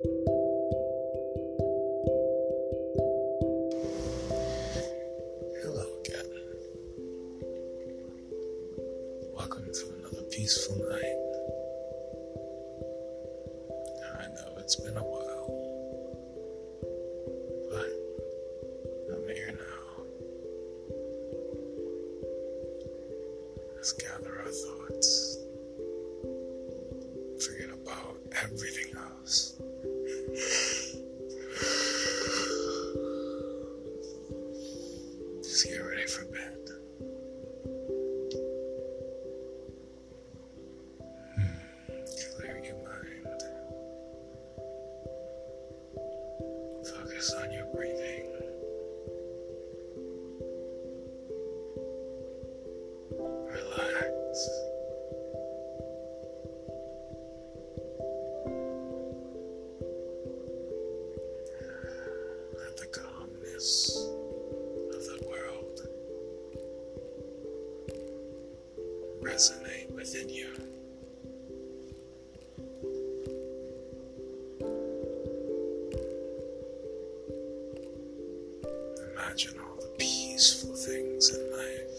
Hello again. Welcome to another peaceful night. Focus on your breathing. Relax. Let the calmness of the world resonate within you. Imagine all the peaceful things in life,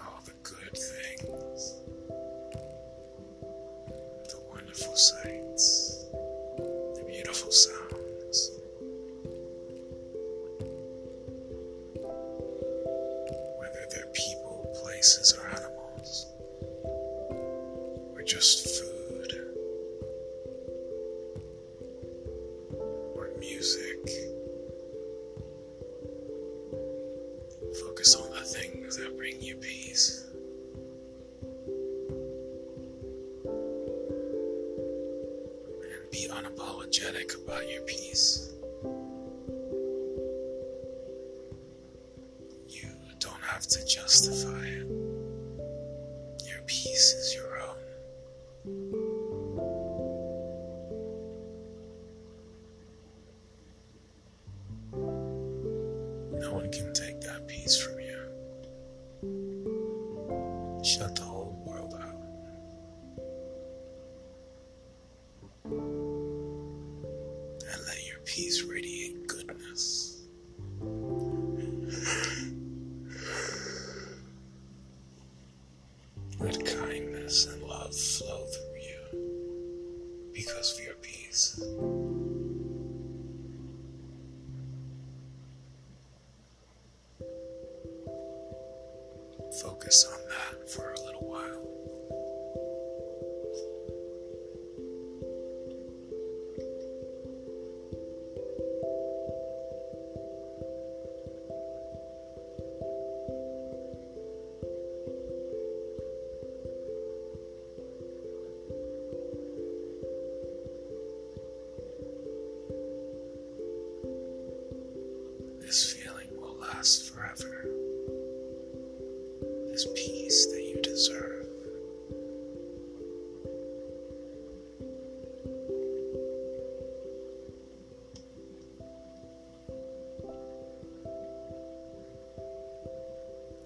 all the good things, the wonderful sights, the beautiful sounds. Whether they're people, places, or unapologetic about your peace. You don't have to justify it. Your peace is your because of your peace. Focus on that for a little while. This peace that you deserve.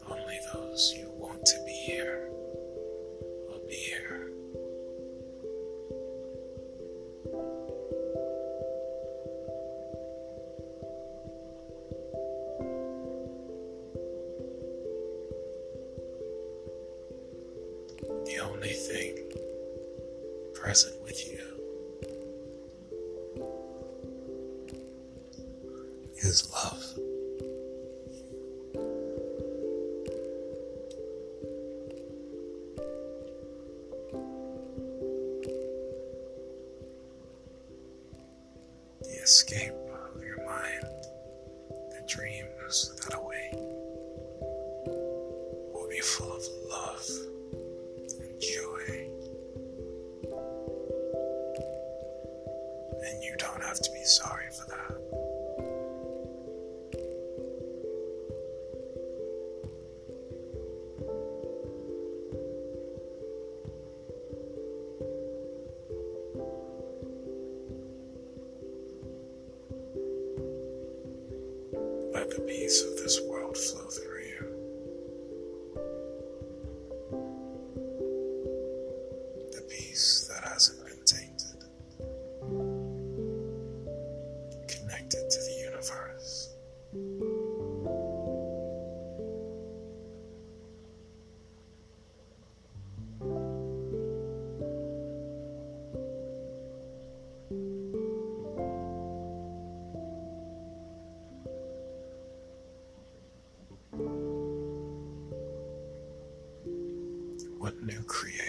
Only those you want to be here The only thing present with you is love. The escape of your mind, the dreams that await, Of this world flow through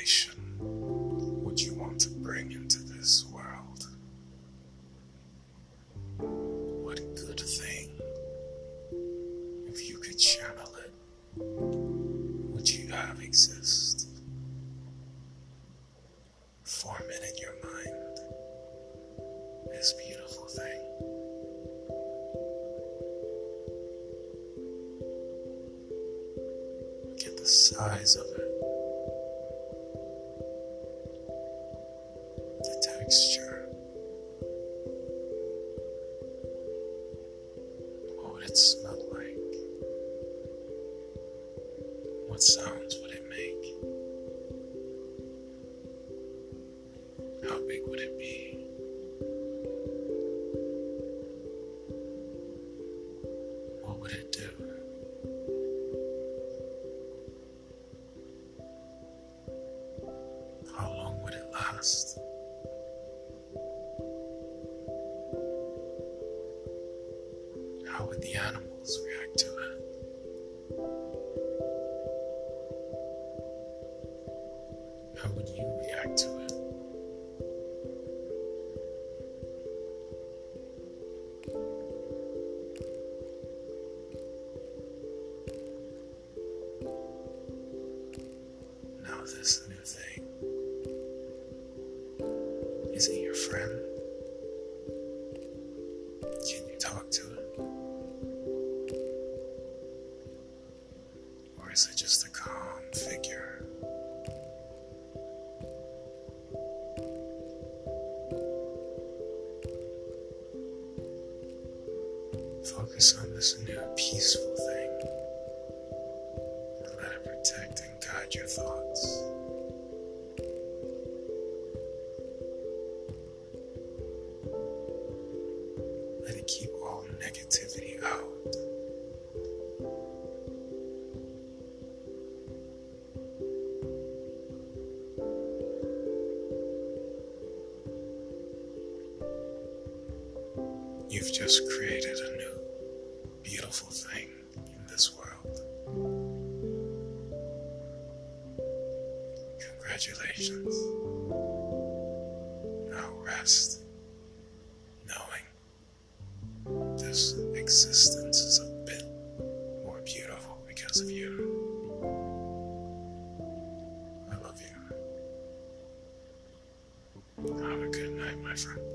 vibration would you want to bring into this world? What good thing, if you could channel it, would you have exist? Form it in your mind, this beautiful thing. At the size of it. What it smell like? What sounds would it make? How big would it be? What would it do? How would the animals react to it? How would you react to it? Now, this new thing is it your friend? Focus on this new peaceful thing let it protect and guide your thoughts. Let it keep all negativity out. You've just created a Congratulations. Now rest, knowing this existence is a bit more beautiful because of you. I love you. Have a good night, my friend.